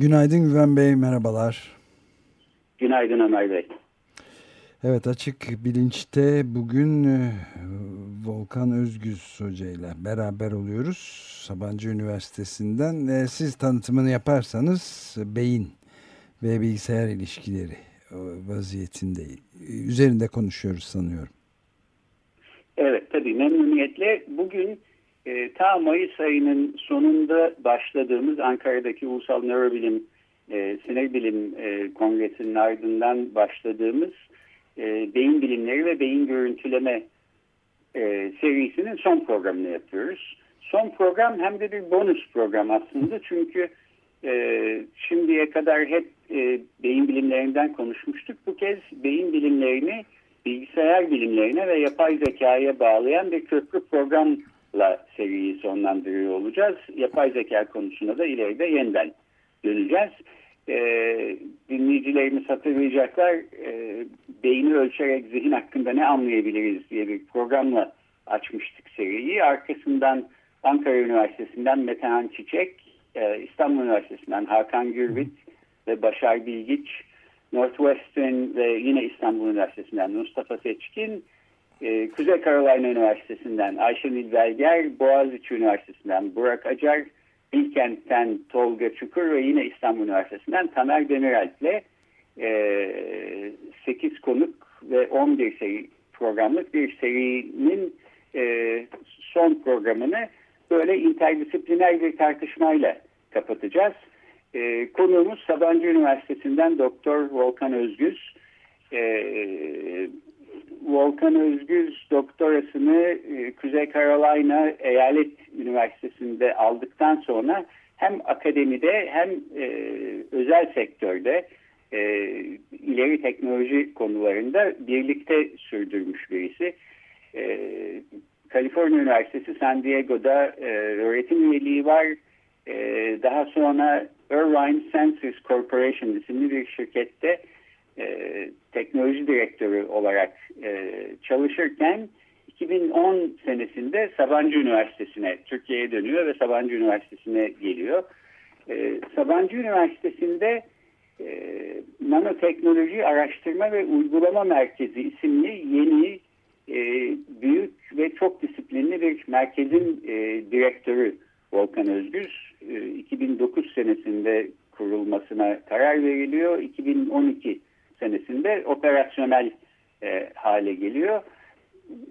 Günaydın Güven Bey, merhabalar. Günaydın Ömer Bey. Evet Açık Bilinç'te bugün e, Volkan Özgüz Hoca ile beraber oluyoruz. Sabancı Üniversitesi'nden. E, siz tanıtımını yaparsanız beyin ve bilgisayar ilişkileri vaziyetinde üzerinde konuşuyoruz sanıyorum. Evet tabii memnuniyetle bugün e, ta Mayıs ayının sonunda başladığımız Ankara'daki Ulusal Nörobilim e, Sinir Bilim e, Kongresi'nin ardından başladığımız e, beyin bilimleri ve beyin görüntüleme e, serisinin son programını yapıyoruz. Son program hem de bir bonus program aslında çünkü e, şimdiye kadar hep e, beyin bilimlerinden konuşmuştuk. Bu kez beyin bilimlerini bilgisayar bilimlerine ve yapay zekaya bağlayan bir köprü programla seriyi sonlandırıyor olacağız. Yapay zeka konusuna da ileride yeniden döneceğiz. Ee, dinleyicilerimiz hatırlayacaklar e, beyni ölçerek zihin hakkında ne anlayabiliriz diye bir programla açmıştık seriyi. Arkasından Ankara Üniversitesi'nden Metehan Çiçek, e, İstanbul Üniversitesi'nden Hakan Gürbüz ve Başar Bilgiç Northwestern ve yine İstanbul Üniversitesi'nden Mustafa Seçkin, e, Kuzey Carolina Üniversitesi'nden Ayşenil Belger, Boğaziçi Üniversitesi'nden Burak Acar, Bilkent'ten Tolga Çukur ve yine İstanbul Üniversitesi'nden Tamer Demiralp ile e, 8 konuk ve 11 seri programlık bir serinin e, son programını böyle interdisipliner bir tartışmayla kapatacağız. E, konuğumuz Sabancı Üniversitesi'nden Doktor Volkan Özgüz. E, Volkan Özgüz doktorasını e, Kuzey Carolina Eyalet Üniversitesi'nde aldıktan sonra hem akademide hem e, özel sektörde e, ileri teknoloji konularında birlikte sürdürmüş birisi. E, Kaliforniya Üniversitesi San Diego'da e, öğretim üyeliği var. E, daha sonra Irvine Sensors Corporation isimli bir şirkette e, teknoloji direktörü olarak e, çalışırken 2010 senesinde Sabancı Üniversitesi'ne Türkiye'ye dönüyor ve Sabancı Üniversitesi'ne geliyor. E, Sabancı Üniversitesi'nde e, Nanoteknoloji Araştırma ve Uygulama Merkezi isimli yeni e, büyük ve çok disiplinli bir merkezin e, direktörü Volkan Özgüz. E, 2009 senesinde kurulmasına karar veriliyor. 2012 senesinde operasyonel e, hale geliyor.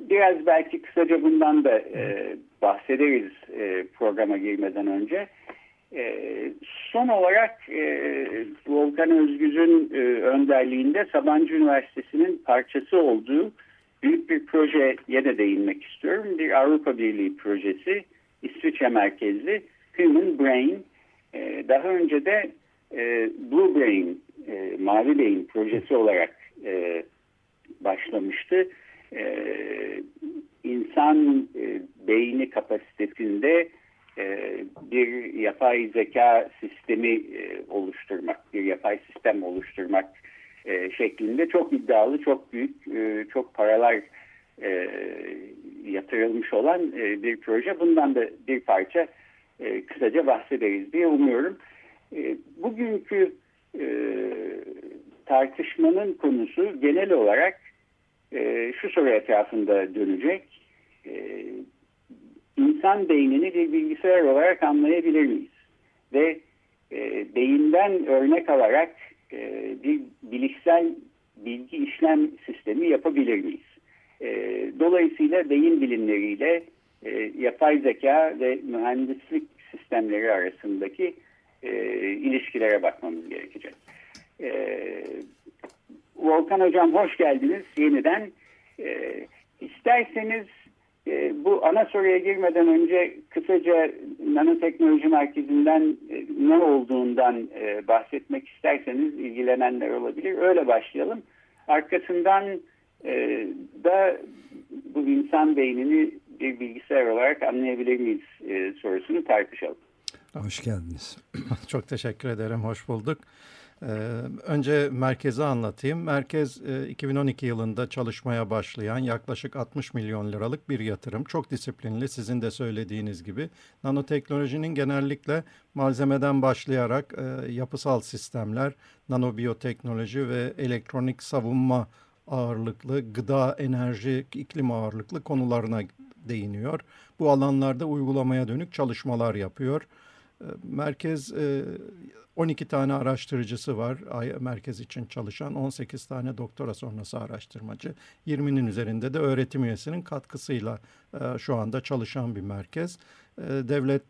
Biraz belki kısaca bundan da e, bahsederiz e, programa girmeden önce. E, son olarak e, Volkan Özgüz'ün e, önderliğinde Sabancı Üniversitesi'nin parçası olduğu büyük bir projeye de değinmek istiyorum. Bir Avrupa Birliği projesi, İsviçre merkezli Human Brain. E, daha önce de e, Blue Brain, e, Mavi Beyin projesi olarak e, başlamıştı. E, insan e, beyni kapasitesinde e, bir yapay zeka sistemi e, oluşturmak, bir yapay sistem oluşturmak e, şeklinde çok iddialı, çok büyük, e, çok paralar e, yatırılmış olan e, bir proje. Bundan da bir parça e, kısaca bahsederiz diye umuyorum. E, bugünkü e, tartışmanın konusu genel olarak e, şu soru etrafında dönecek. E, insan beynini bir bilgisayar olarak anlayabilir miyiz? Ve e, beyinden örnek alarak e, bir bilişsel bilgi işlem sistemi yapabilir miyiz? E, dolayısıyla beyin bilimleriyle e, yapay zeka ve mühendislik sistemleri arasındaki e, ilişkilere bakmamız gerekecek. E, Volkan Hocam hoş geldiniz yeniden. E, isterseniz e, bu ana soruya girmeden önce kısaca nanoteknoloji merkezinden e, ne olduğundan e, bahsetmek isterseniz ilgilenenler olabilir. Öyle başlayalım. Arkasından e, da bu insan beynini bir bilgisayar olarak anlayabilir miyiz e, sorusunu tartışalım. Hoş geldiniz. Çok teşekkür ederim, hoş bulduk. Ee, önce merkezi anlatayım. Merkez e, 2012 yılında çalışmaya başlayan yaklaşık 60 milyon liralık bir yatırım. Çok disiplinli sizin de söylediğiniz gibi. Nanoteknolojinin genellikle malzemeden başlayarak e, yapısal sistemler, nanobiyoteknoloji ve elektronik savunma ağırlıklı, gıda, enerji, iklim ağırlıklı konularına değiniyor. Bu alanlarda uygulamaya dönük çalışmalar yapıyor. Merkez 12 e, tane araştırıcısı var. Merkez için çalışan 18 tane doktora sonrası araştırmacı. 20'nin üzerinde de öğretim üyesinin katkısıyla e, şu anda çalışan bir merkez. E, Devlet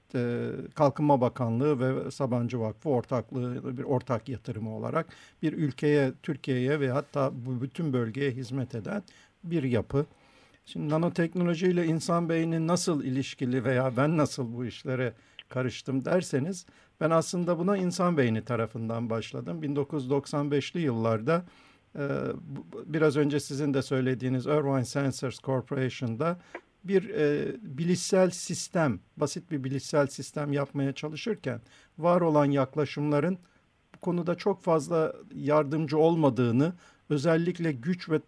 Kalkınma Bakanlığı ve Sabancı Vakfı ortaklığı bir ortak yatırımı olarak bir ülkeye, Türkiye'ye ve hatta bu bütün bölgeye hizmet eden bir yapı. Şimdi nanoteknoloji ile insan beyni nasıl ilişkili veya ben nasıl bu işlere karıştım derseniz ben aslında buna insan beyni tarafından başladım. 1995'li yıllarda e, biraz önce sizin de söylediğiniz Irvine Sensors Corporation'da bir e, bilişsel sistem, basit bir bilişsel sistem yapmaya çalışırken var olan yaklaşımların bu konuda çok fazla yardımcı olmadığını, özellikle güç ve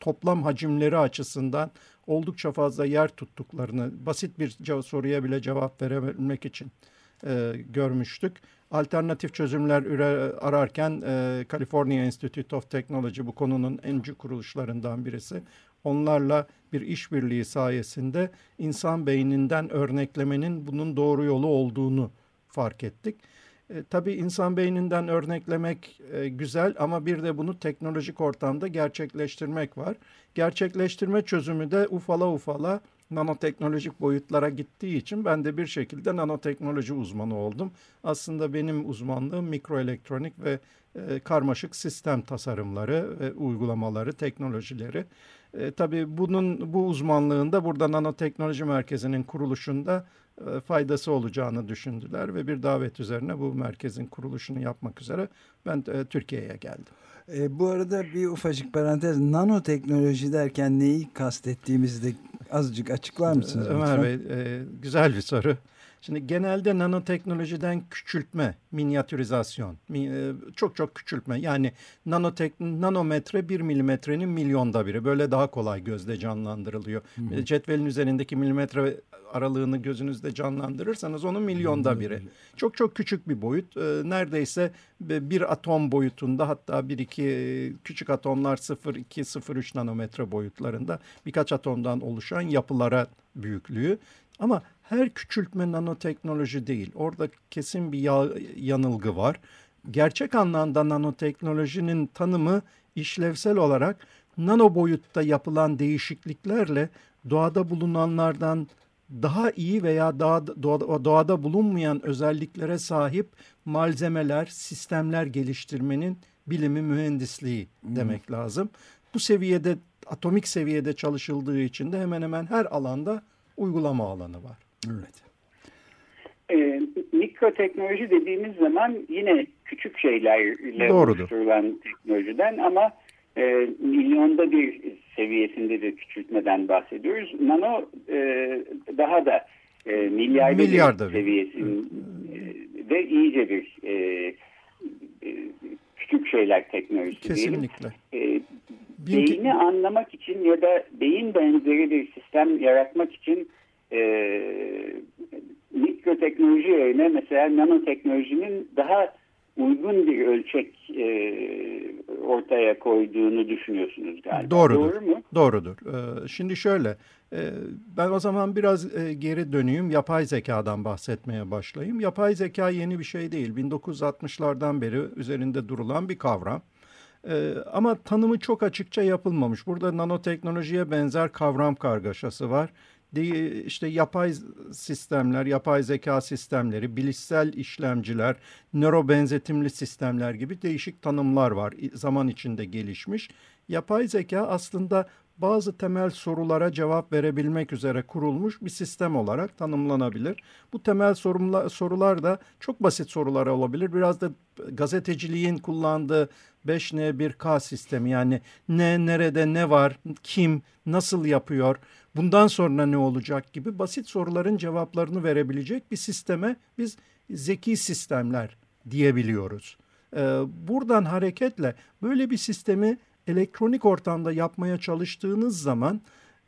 toplam hacimleri açısından oldukça fazla yer tuttuklarını basit bir soruya bile cevap verebilmek için e, görmüştük. Alternatif çözümler üre, ararken e, California Institute of Technology bu konunun öncü kuruluşlarından birisi. Onlarla bir işbirliği sayesinde insan beyninden örneklemenin bunun doğru yolu olduğunu fark ettik. E, tabii insan beyninden örneklemek e, güzel ama bir de bunu teknolojik ortamda gerçekleştirmek var. Gerçekleştirme çözümü de ufala ufala nanoteknolojik boyutlara gittiği için ben de bir şekilde nanoteknoloji uzmanı oldum. Aslında benim uzmanlığım mikroelektronik ve e, karmaşık sistem tasarımları ve uygulamaları, teknolojileri. E, tabii bunun bu uzmanlığında burada nanoteknoloji merkezinin kuruluşunda e, faydası olacağını düşündüler ve bir davet üzerine bu merkezin kuruluşunu yapmak üzere ben e, Türkiye'ye geldim. E, bu arada bir ufacık parantez nanoteknoloji derken neyi kastettiğimizi de azıcık açıklar mısınız? Ömer lütfen? Bey e, güzel bir soru. Şimdi genelde nanoteknolojiden küçültme, minyatürizasyon, e, çok çok küçültme. Yani nanotek, nanometre bir milimetrenin milyonda biri. Böyle daha kolay gözde canlandırılıyor. Hı. Cetvelin üzerindeki milimetre aralığını gözünüzde canlandırırsanız onun milyonda biri. Çok çok küçük bir boyut. E, neredeyse bir atom boyutunda hatta bir iki e, küçük atomlar 0,2-0,3 nanometre boyutlarında birkaç atomdan oluşan yapılara büyüklüğü. Ama her küçültme nanoteknoloji değil. Orada kesin bir ya yanılgı var. Gerçek anlamda nanoteknolojinin tanımı işlevsel olarak nano boyutta yapılan değişikliklerle doğada bulunanlardan daha iyi veya daha doğada, doğada bulunmayan özelliklere sahip malzemeler, sistemler geliştirmenin bilimi, mühendisliği demek hmm. lazım. Bu seviyede atomik seviyede çalışıldığı için de hemen hemen her alanda uygulama alanı var. Evet. E, mikroteknoloji dediğimiz zaman yine küçük şeylerle Doğrudur. oluşturulan teknolojiden ama e, milyonda bir seviyesinde de küçültmeden bahsediyoruz. Nano e, daha da e, milyarda, milyarda bir seviyesinde e, iyice bir e, e, küçük şeyler teknolojisi Kesinlikle. diyelim. E, beyni anlamak için ya da beyin benzeri bir sistem yaratmak için e, mikroteknoloji yerine mesela nanoteknolojinin daha uygun bir ölçek e, ortaya koyduğunu düşünüyorsunuz galiba. Doğrudur. Doğru mu? Doğrudur. Ee, şimdi şöyle, e, ben o zaman biraz e, geri döneyim, yapay zekadan bahsetmeye başlayayım. Yapay zeka yeni bir şey değil. 1960'lardan beri üzerinde durulan bir kavram. Ee, ama tanımı çok açıkça yapılmamış. Burada nanoteknolojiye benzer kavram kargaşası var işte yapay sistemler, yapay zeka sistemleri, bilişsel işlemciler, nörobenzetimli sistemler gibi değişik tanımlar var. Zaman içinde gelişmiş. Yapay zeka aslında bazı temel sorulara cevap verebilmek üzere kurulmuş bir sistem olarak tanımlanabilir. Bu temel sorular da çok basit sorular olabilir. Biraz da gazeteciliğin kullandığı 5N1K sistemi yani ne, nerede, ne var, kim, nasıl yapıyor, bundan sonra ne olacak gibi basit soruların cevaplarını verebilecek bir sisteme biz zeki sistemler diyebiliyoruz. Ee, buradan hareketle böyle bir sistemi elektronik ortamda yapmaya çalıştığınız zaman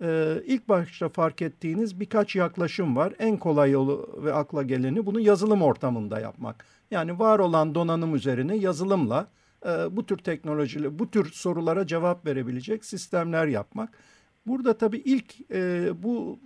e, ilk başta fark ettiğiniz birkaç yaklaşım var. En kolay yolu ve akla geleni bunu yazılım ortamında yapmak. Yani var olan donanım üzerine yazılımla e, bu tür teknolojiyle, bu tür sorulara cevap verebilecek sistemler yapmak. Burada tabii ilk e, bu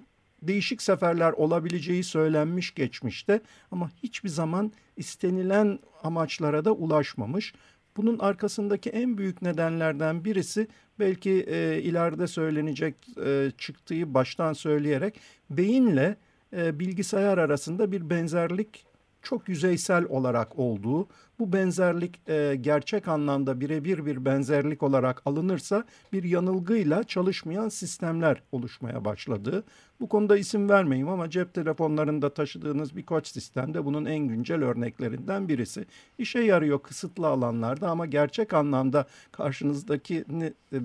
değişik seferler olabileceği söylenmiş geçmişte ama hiçbir zaman istenilen amaçlara da ulaşmamış. Bunun arkasındaki en büyük nedenlerden birisi belki e, ileride söylenecek e, çıktığı baştan söyleyerek beyinle e, bilgisayar arasında bir benzerlik çok yüzeysel olarak olduğu, bu benzerlik e, gerçek anlamda birebir bir benzerlik olarak alınırsa bir yanılgıyla çalışmayan sistemler oluşmaya başladı. Bu konuda isim vermeyeyim ama cep telefonlarında taşıdığınız birkaç sistemde bunun en güncel örneklerinden birisi. İşe yarıyor kısıtlı alanlarda ama gerçek anlamda karşınızdaki e,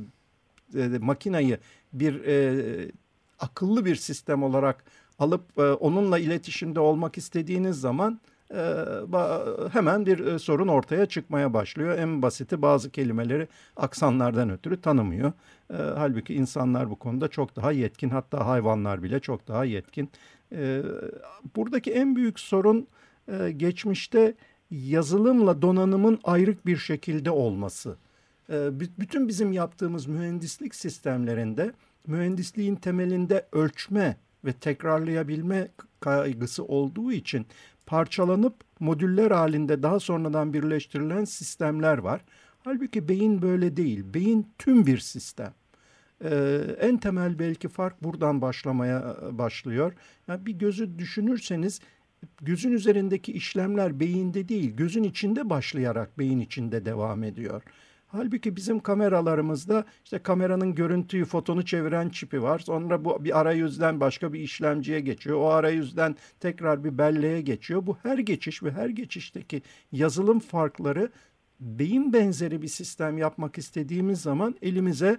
e, makinayı bir e, akıllı bir sistem olarak alıp e, onunla iletişimde olmak istediğiniz zaman e, hemen bir e, sorun ortaya çıkmaya başlıyor. En basiti bazı kelimeleri aksanlardan ötürü tanımıyor. E, halbuki insanlar bu konuda çok daha yetkin hatta hayvanlar bile çok daha yetkin. Buradaki en büyük sorun geçmişte yazılımla donanımın ayrık bir şekilde olması. Bütün bizim yaptığımız mühendislik sistemlerinde mühendisliğin temelinde ölçme ve tekrarlayabilme kaygısı olduğu için parçalanıp modüller halinde daha sonradan birleştirilen sistemler var. Halbuki beyin böyle değil. Beyin tüm bir sistem. Ee, en temel belki fark buradan başlamaya başlıyor. Yani bir gözü düşünürseniz gözün üzerindeki işlemler beyinde değil, gözün içinde başlayarak beyin içinde devam ediyor. Halbuki bizim kameralarımızda işte kameranın görüntüyü, fotonu çeviren çipi var. Sonra bu bir arayüzden başka bir işlemciye geçiyor. O arayüzden tekrar bir belleğe geçiyor. Bu her geçiş ve her geçişteki yazılım farkları beyin benzeri bir sistem yapmak istediğimiz zaman elimize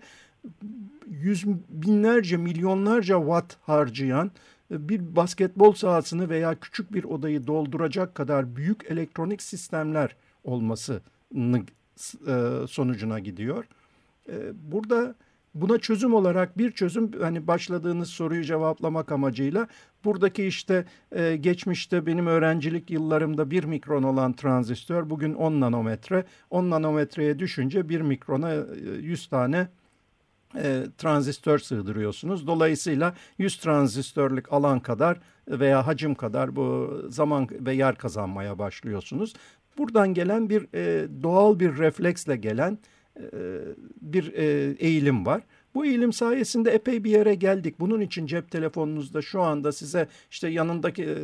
yüz binlerce, milyonlarca watt harcayan bir basketbol sahasını veya küçük bir odayı dolduracak kadar büyük elektronik sistemler olmasını e, sonucuna gidiyor. E, burada buna çözüm olarak bir çözüm hani başladığınız soruyu cevaplamak amacıyla buradaki işte e, geçmişte benim öğrencilik yıllarımda bir mikron olan transistör bugün 10 nanometre 10 nanometreye düşünce bir mikrona 100 tane e, transistör sığdırıyorsunuz. Dolayısıyla 100 transistörlük alan kadar veya hacim kadar bu zaman ve yer kazanmaya başlıyorsunuz. Buradan gelen bir e, doğal bir refleksle gelen e, bir e, eğilim var. Bu eğilim sayesinde epey bir yere geldik. Bunun için cep telefonunuzda şu anda size işte yanındaki e,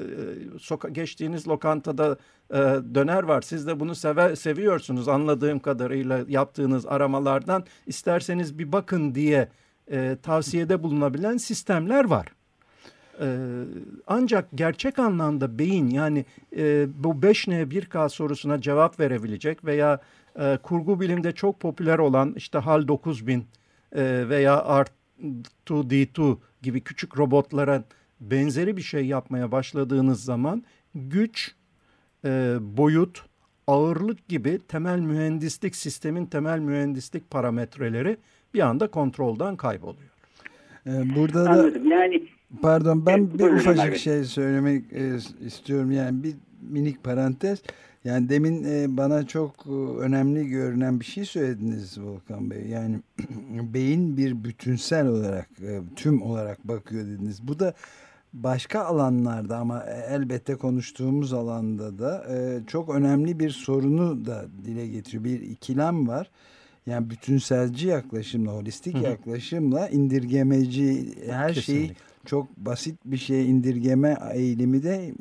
soka, geçtiğiniz lokantada e, döner var. Siz de bunu sever, seviyorsunuz anladığım kadarıyla yaptığınız aramalardan. isterseniz bir bakın diye e, tavsiyede bulunabilen sistemler var. Ee, ancak gerçek anlamda beyin yani e, bu 5N 1K sorusuna cevap verebilecek veya e, kurgu bilimde çok popüler olan işte HAL 9000 e, veya R2D2 gibi küçük robotlara benzeri bir şey yapmaya başladığınız zaman güç, e, boyut, ağırlık gibi temel mühendislik sistemin temel mühendislik parametreleri bir anda kontrolden kayboluyor. Ee, burada da Anladım. yani Pardon ben evet, bir ufacık abi. şey söylemek e, istiyorum yani bir minik parantez. Yani demin e, bana çok e, önemli görünen bir şey söylediniz Volkan Bey. Yani beyin bir bütünsel olarak e, tüm olarak bakıyor dediniz. Bu da başka alanlarda ama e, elbette konuştuğumuz alanda da e, çok önemli bir sorunu da dile getiriyor. Bir ikilem var. Yani bütünselci yaklaşımla, holistik Hı -hı. yaklaşımla indirgemeci her Kesinlikle. şeyi çok basit bir şeye indirgeme eğilimi de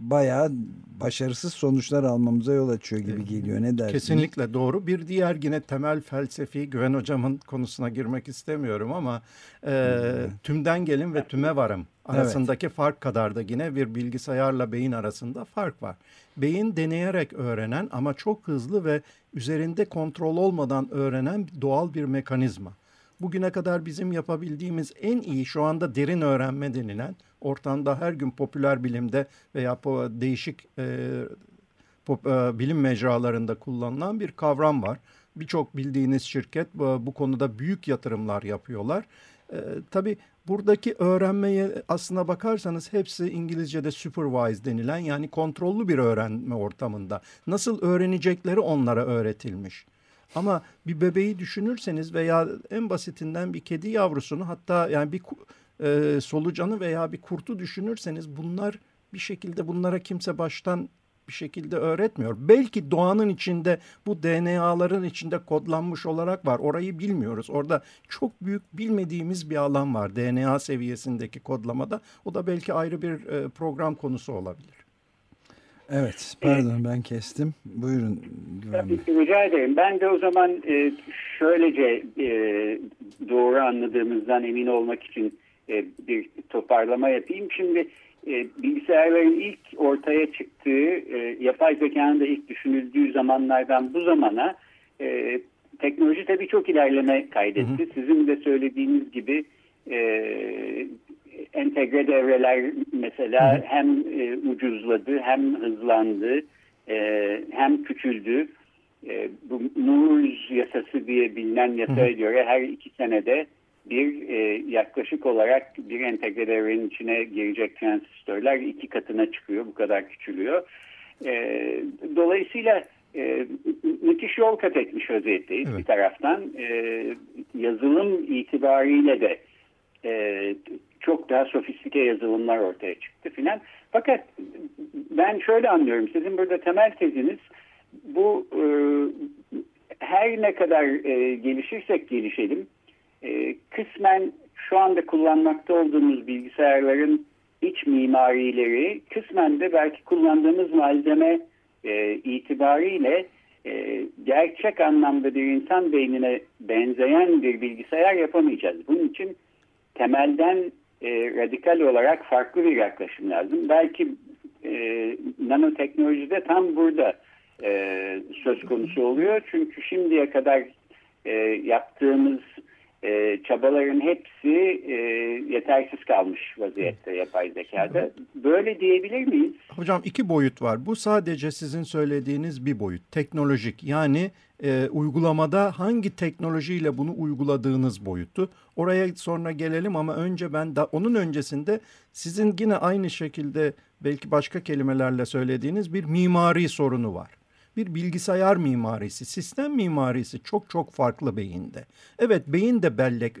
bayağı başarısız sonuçlar almamıza yol açıyor gibi geliyor. Ne dersiniz? Kesinlikle doğru. Bir diğer yine temel felsefi Güven Hocam'ın konusuna girmek istemiyorum ama e, tümden gelin ve tüme varım arasındaki evet. fark kadar da yine bir bilgisayarla beyin arasında fark var. Beyin deneyerek öğrenen ama çok hızlı ve üzerinde kontrol olmadan öğrenen doğal bir mekanizma. Bugüne kadar bizim yapabildiğimiz en iyi şu anda derin öğrenme denilen ortamda her gün popüler bilimde veya değişik e, pop, e, bilim mecralarında kullanılan bir kavram var. Birçok bildiğiniz şirket bu, bu konuda büyük yatırımlar yapıyorlar. E, tabii buradaki öğrenmeye aslına bakarsanız hepsi İngilizce'de supervised denilen yani kontrollü bir öğrenme ortamında. Nasıl öğrenecekleri onlara öğretilmiş. Ama bir bebeği düşünürseniz veya en basitinden bir kedi yavrusunu hatta yani bir e, solucanı veya bir kurtu düşünürseniz bunlar bir şekilde bunlara kimse baştan bir şekilde öğretmiyor. Belki doğanın içinde bu DNA'ların içinde kodlanmış olarak var. Orayı bilmiyoruz. Orada çok büyük bilmediğimiz bir alan var DNA seviyesindeki kodlamada. O da belki ayrı bir e, program konusu olabilir. Evet, pardon ben kestim. Buyurun. Tabii rica ederim. Ben de o zaman e, şöylece e, doğru anladığımızdan emin olmak için e, bir toparlama yapayım. Şimdi bilgisayarların ilk ortaya çıktığı, yapay zekanın da ilk düşünüldüğü zamanlardan bu zamana teknoloji tabii çok ilerleme kaydetti. Hı hı. Sizin de söylediğiniz gibi entegre devreler mesela hı hı. hem e, ucuzladı hem hızlandı e, hem küçüldü. E, bu Moore's yasası diye bilinen yasaya göre her iki senede bir e, yaklaşık olarak bir entegre devrenin içine girecek transistörler iki katına çıkıyor. Bu kadar küçülüyor. E, dolayısıyla e, müthiş yol kat etmiş vaziyetteyiz evet. bir taraftan. E, yazılım itibariyle de e, çok daha sofistike yazılımlar ortaya çıktı filan. Fakat ben şöyle anlıyorum. Sizin burada temel teziniz bu e, her ne kadar e, gelişirsek gelişelim e, kısmen şu anda kullanmakta olduğumuz bilgisayarların iç mimarileri kısmen de belki kullandığımız malzeme e, itibariyle e, gerçek anlamda bir insan beynine benzeyen bir bilgisayar yapamayacağız. Bunun için temelden e, radikal olarak farklı bir yaklaşım lazım. Belki e, nanoteknolojide tam burada e, söz konusu oluyor. Çünkü şimdiye kadar e, yaptığımız e, çabaların hepsi e, yetersiz kalmış vaziyette yapay zekada. Böyle diyebilir miyiz? Hocam iki boyut var. Bu sadece sizin söylediğiniz bir boyut. Teknolojik yani e, uygulamada hangi teknolojiyle bunu uyguladığınız boyutu. Oraya sonra gelelim ama önce ben da onun öncesinde sizin yine aynı şekilde belki başka kelimelerle söylediğiniz bir mimari sorunu var bir bilgisayar mimarisi, sistem mimarisi çok çok farklı beyinde. Evet beyin de bellek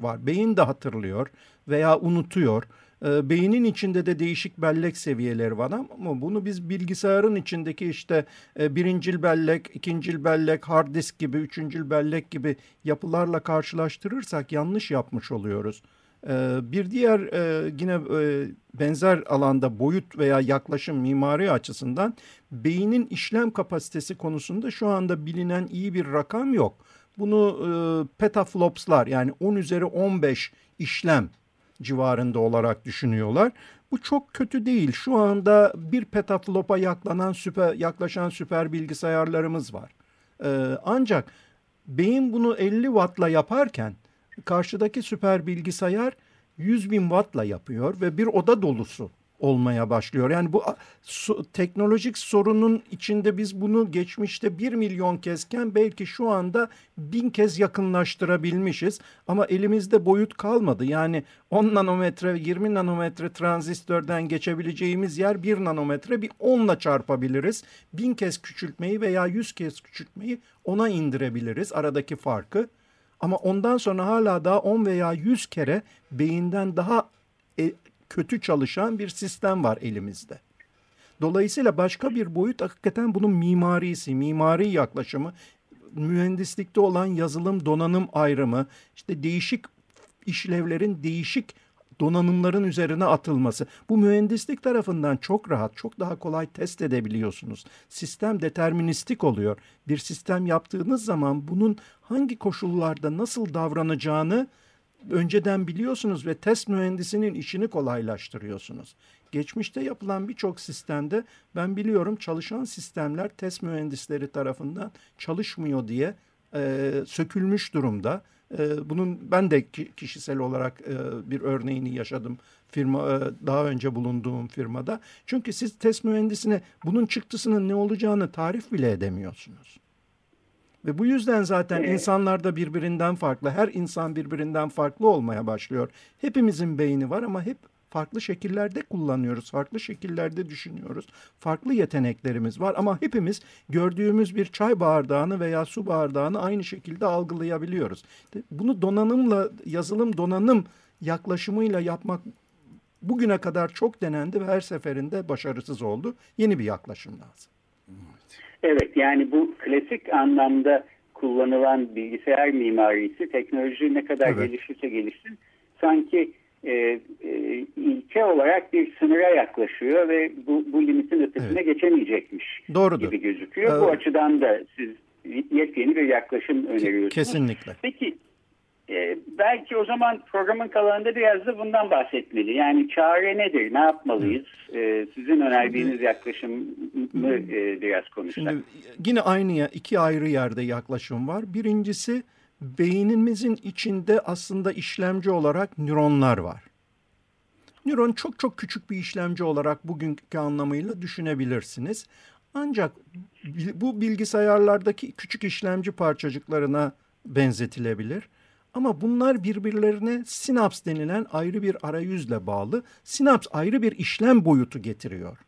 var, beyin de hatırlıyor veya unutuyor. Ee, beynin içinde de değişik bellek seviyeleri var ama bunu biz bilgisayarın içindeki işte e, birincil bellek, ikincil bellek, hard disk gibi, üçüncül bellek gibi yapılarla karşılaştırırsak yanlış yapmış oluyoruz. Ee, bir diğer e, yine e, benzer alanda boyut veya yaklaşım mimari açısından beynin işlem kapasitesi konusunda şu anda bilinen iyi bir rakam yok. Bunu petaflopslar yani 10 üzeri 15 işlem civarında olarak düşünüyorlar. Bu çok kötü değil. Şu anda bir petaflopa yaklanan süper, yaklaşan süper bilgisayarlarımız var. Ee, ancak beyin bunu 50 wattla yaparken karşıdaki süper bilgisayar 100 bin wattla yapıyor ve bir oda dolusu olmaya başlıyor. Yani bu su, teknolojik sorunun içinde biz bunu geçmişte bir milyon kezken belki şu anda bin kez yakınlaştırabilmişiz. Ama elimizde boyut kalmadı. Yani 10 nanometre 20 nanometre transistörden geçebileceğimiz yer 1 nanometre bir 10'la çarpabiliriz. Bin kez küçültmeyi veya 100 kez küçültmeyi ona indirebiliriz aradaki farkı. Ama ondan sonra hala daha 10 veya 100 kere beyinden daha kötü çalışan bir sistem var elimizde. Dolayısıyla başka bir boyut hakikaten bunun mimarisi, mimari yaklaşımı, mühendislikte olan yazılım donanım ayrımı, işte değişik işlevlerin değişik donanımların üzerine atılması. Bu mühendislik tarafından çok rahat, çok daha kolay test edebiliyorsunuz. Sistem deterministik oluyor. Bir sistem yaptığınız zaman bunun hangi koşullarda nasıl davranacağını önceden biliyorsunuz ve test mühendisinin işini kolaylaştırıyorsunuz. Geçmişte yapılan birçok sistemde ben biliyorum çalışan sistemler test mühendisleri tarafından çalışmıyor diye e, sökülmüş durumda. E, bunun ben de kişisel olarak e, bir örneğini yaşadım firma e, daha önce bulunduğum firmada. Çünkü siz test mühendisine bunun çıktısının ne olacağını tarif bile edemiyorsunuz. Ve bu yüzden zaten evet. insanlar da birbirinden farklı. Her insan birbirinden farklı olmaya başlıyor. Hepimizin beyni var ama hep farklı şekillerde kullanıyoruz. Farklı şekillerde düşünüyoruz. Farklı yeteneklerimiz var ama hepimiz gördüğümüz bir çay bardağını veya su bardağını aynı şekilde algılayabiliyoruz. Bunu donanımla, yazılım donanım yaklaşımıyla yapmak bugüne kadar çok denendi ve her seferinde başarısız oldu. Yeni bir yaklaşım lazım. Evet yani bu klasik anlamda kullanılan bilgisayar mimarisi teknoloji ne kadar evet. gelişirse gelişsin sanki e, e, ilke olarak bir sınıra yaklaşıyor ve bu, bu limitin ötesine evet. geçemeyecekmiş Doğrudur. gibi gözüküyor. Ee, bu açıdan da siz yepyeni bir yaklaşım öneriyorsunuz. Kesinlikle. Peki e, belki o zaman programın kalanında biraz da bundan bahsetmeli. Yani çare nedir? Ne yapmalıyız? E, sizin önerdiğiniz Şimdi, yaklaşımı e, biraz konuşsak. Şimdi yine aynı iki ayrı yerde yaklaşım var. Birincisi beynimizin içinde aslında işlemci olarak nöronlar var. Nöron çok çok küçük bir işlemci olarak bugünkü anlamıyla düşünebilirsiniz. Ancak bu bilgisayarlardaki küçük işlemci parçacıklarına benzetilebilir. Ama bunlar birbirlerine sinaps denilen ayrı bir arayüzle bağlı. Sinaps ayrı bir işlem boyutu getiriyor.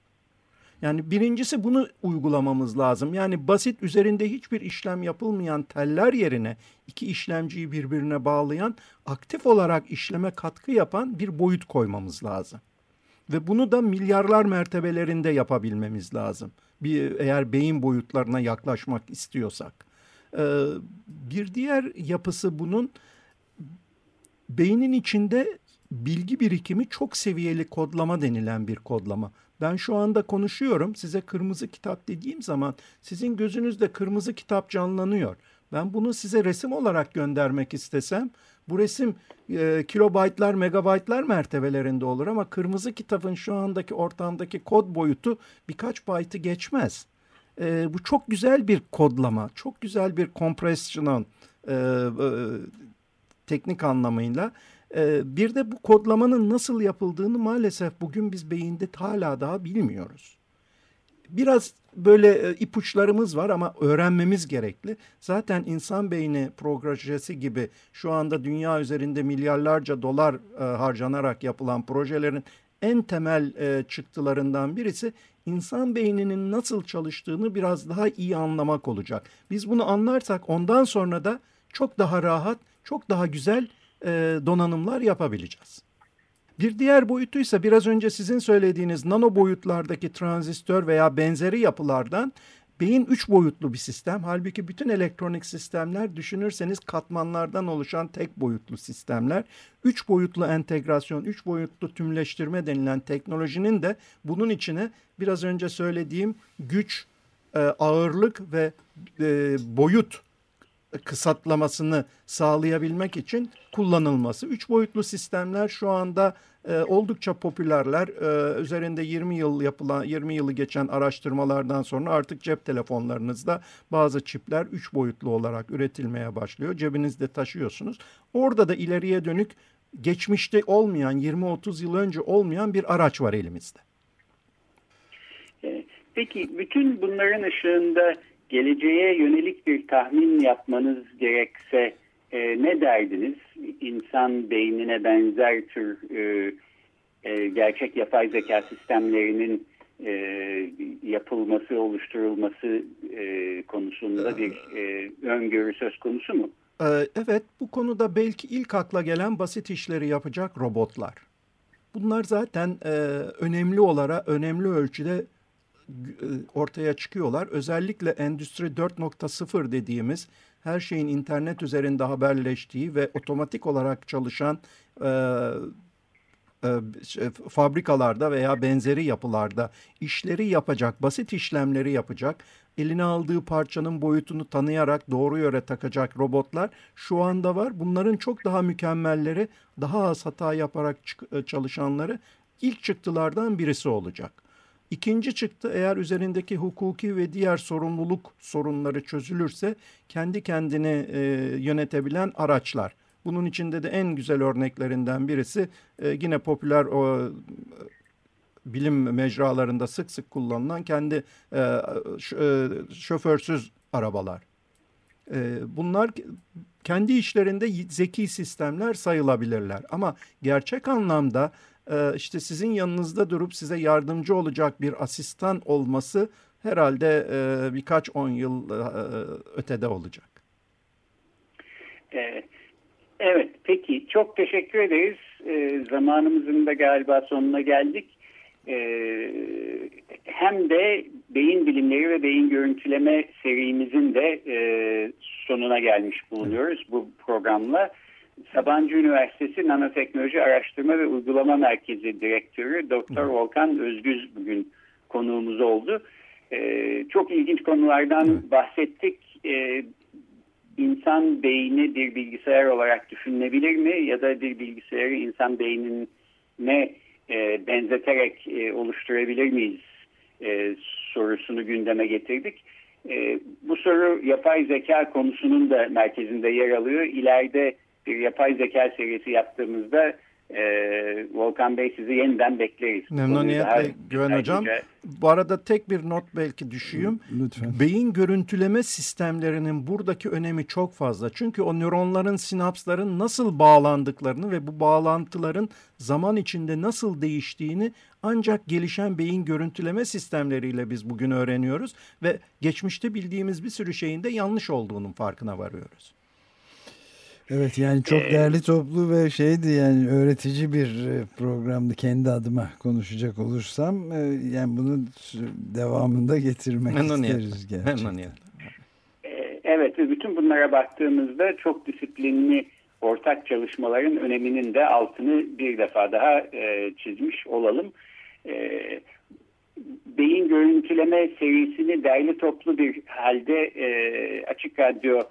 Yani birincisi bunu uygulamamız lazım. Yani basit üzerinde hiçbir işlem yapılmayan teller yerine iki işlemciyi birbirine bağlayan, aktif olarak işleme katkı yapan bir boyut koymamız lazım. Ve bunu da milyarlar mertebelerinde yapabilmemiz lazım. Bir, eğer beyin boyutlarına yaklaşmak istiyorsak. Ee, bir diğer yapısı bunun beynin içinde bilgi birikimi çok seviyeli kodlama denilen bir kodlama. Ben şu anda konuşuyorum size kırmızı kitap dediğim zaman sizin gözünüzde kırmızı kitap canlanıyor. Ben bunu size resim olarak göndermek istesem bu resim e, kilobaytlar, megabaytlar mertebelerinde olur ama kırmızı kitabın şu andaki ortamdaki kod boyutu birkaç baytı geçmez. E, bu çok güzel bir kodlama, çok güzel bir kompresyon e, e, teknik anlamıyla. Ee, bir de bu kodlamanın nasıl yapıldığını maalesef bugün biz beyinde hala daha bilmiyoruz. Biraz böyle e, ipuçlarımız var ama öğrenmemiz gerekli. Zaten insan beyni projesi gibi şu anda dünya üzerinde milyarlarca dolar e, harcanarak yapılan projelerin en temel e, çıktılarından birisi insan beyninin nasıl çalıştığını biraz daha iyi anlamak olacak. Biz bunu anlarsak ondan sonra da çok daha rahat, çok daha güzel e, donanımlar yapabileceğiz. Bir diğer boyutu ise biraz önce sizin söylediğiniz nano boyutlardaki transistör veya benzeri yapılardan beyin üç boyutlu bir sistem. Halbuki bütün elektronik sistemler düşünürseniz katmanlardan oluşan tek boyutlu sistemler. Üç boyutlu entegrasyon, üç boyutlu tümleştirme denilen teknolojinin de bunun içine biraz önce söylediğim güç, e, ağırlık ve e, boyut kısaltlamasını sağlayabilmek için kullanılması. Üç boyutlu sistemler şu anda e, oldukça popülerler. E, üzerinde 20 yıl yapılan 20 yılı geçen araştırmalardan sonra artık cep telefonlarınızda bazı çipler üç boyutlu olarak üretilmeye başlıyor. Cebinizde taşıyorsunuz. Orada da ileriye dönük geçmişte olmayan 20-30 yıl önce olmayan bir araç var elimizde. E, peki bütün bunların ışığında geleceğe yönelik bir tahmin yapmanız gerekse e, ne derdiniz? İnsan beynine benzer tür e, e, gerçek yapay zeka sistemlerinin e, yapılması, oluşturulması e, konusunda bir e, öngörü söz konusu mu? E, evet, bu konuda belki ilk akla gelen basit işleri yapacak robotlar. Bunlar zaten e, önemli olarak, önemli ölçüde ortaya çıkıyorlar. Özellikle Endüstri 4.0 dediğimiz her şeyin internet üzerinde haberleştiği ve otomatik olarak çalışan e, e, fabrikalarda veya benzeri yapılarda işleri yapacak, basit işlemleri yapacak, eline aldığı parçanın boyutunu tanıyarak doğru yere takacak robotlar şu anda var. Bunların çok daha mükemmelleri, daha az hata yaparak e, çalışanları ilk çıktılardan birisi olacak. İkinci çıktı eğer üzerindeki hukuki ve diğer sorumluluk sorunları çözülürse kendi kendini e, yönetebilen araçlar. Bunun içinde de en güzel örneklerinden birisi e, yine popüler o bilim mecralarında sık sık kullanılan kendi e, e, şoförsüz arabalar. E, bunlar kendi işlerinde zeki sistemler sayılabilirler. Ama gerçek anlamda e, işte sizin yanınızda durup size yardımcı olacak bir asistan olması herhalde e, birkaç on yıl e, ötede olacak. Evet. Evet, peki. Çok teşekkür ederiz. E, zamanımızın da galiba sonuna geldik. E, hem de beyin bilimleri ve beyin görüntüleme serimizin de e, sonuna gelmiş bulunuyoruz bu programla. Sabancı Üniversitesi Nanoteknoloji Araştırma ve Uygulama Merkezi Direktörü Doktor Volkan Özgüz bugün konuğumuz oldu. E, çok ilginç konulardan bahsettik. E, insan beyni bir bilgisayar olarak düşünülebilir mi ya da bir bilgisayarı insan beynine e, benzeterek e, oluşturabilir miyiz e, sorusunu gündeme getirdik. E, bu soru yapay zeka konusunun da merkezinde yer alıyor. İleride yapay zeka serisi yaptığımızda e, Volkan Bey sizi yeniden bekleriz. Memnuniyetle Güven Hocam. Bu arada tek bir not belki düşeyim. Lütfen. Beyin görüntüleme sistemlerinin buradaki önemi çok fazla. Çünkü o nöronların, sinapsların nasıl bağlandıklarını ve bu bağlantıların zaman içinde nasıl değiştiğini ancak gelişen beyin görüntüleme sistemleriyle biz bugün öğreniyoruz. Ve geçmişte bildiğimiz bir sürü şeyin de yanlış olduğunun farkına varıyoruz. Evet yani çok ee, değerli toplu ve şeydi yani öğretici bir e, programdı kendi adıma konuşacak olursam. E, yani bunu devamında getirmek isteriz gerçekten. Memnuniyet. Ee, evet ve bütün bunlara baktığımızda çok disiplinli ortak çalışmaların öneminin de altını bir defa daha e, çizmiş olalım. beyin görüntüleme serisini değerli toplu bir halde Açık Radyo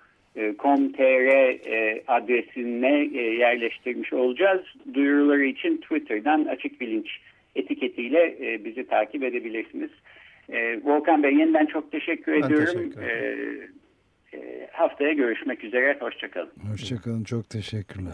com.tr e, adresine e, yerleştirmiş olacağız. Duyuruları için Twitter'dan açık bilinç etiketiyle e, bizi takip edebilirsiniz. Volkan Bey yeniden çok teşekkür ben ediyorum. Teşekkür haftaya görüşmek üzere. Hoşçakalın. Hoşçakalın. Çok teşekkürler.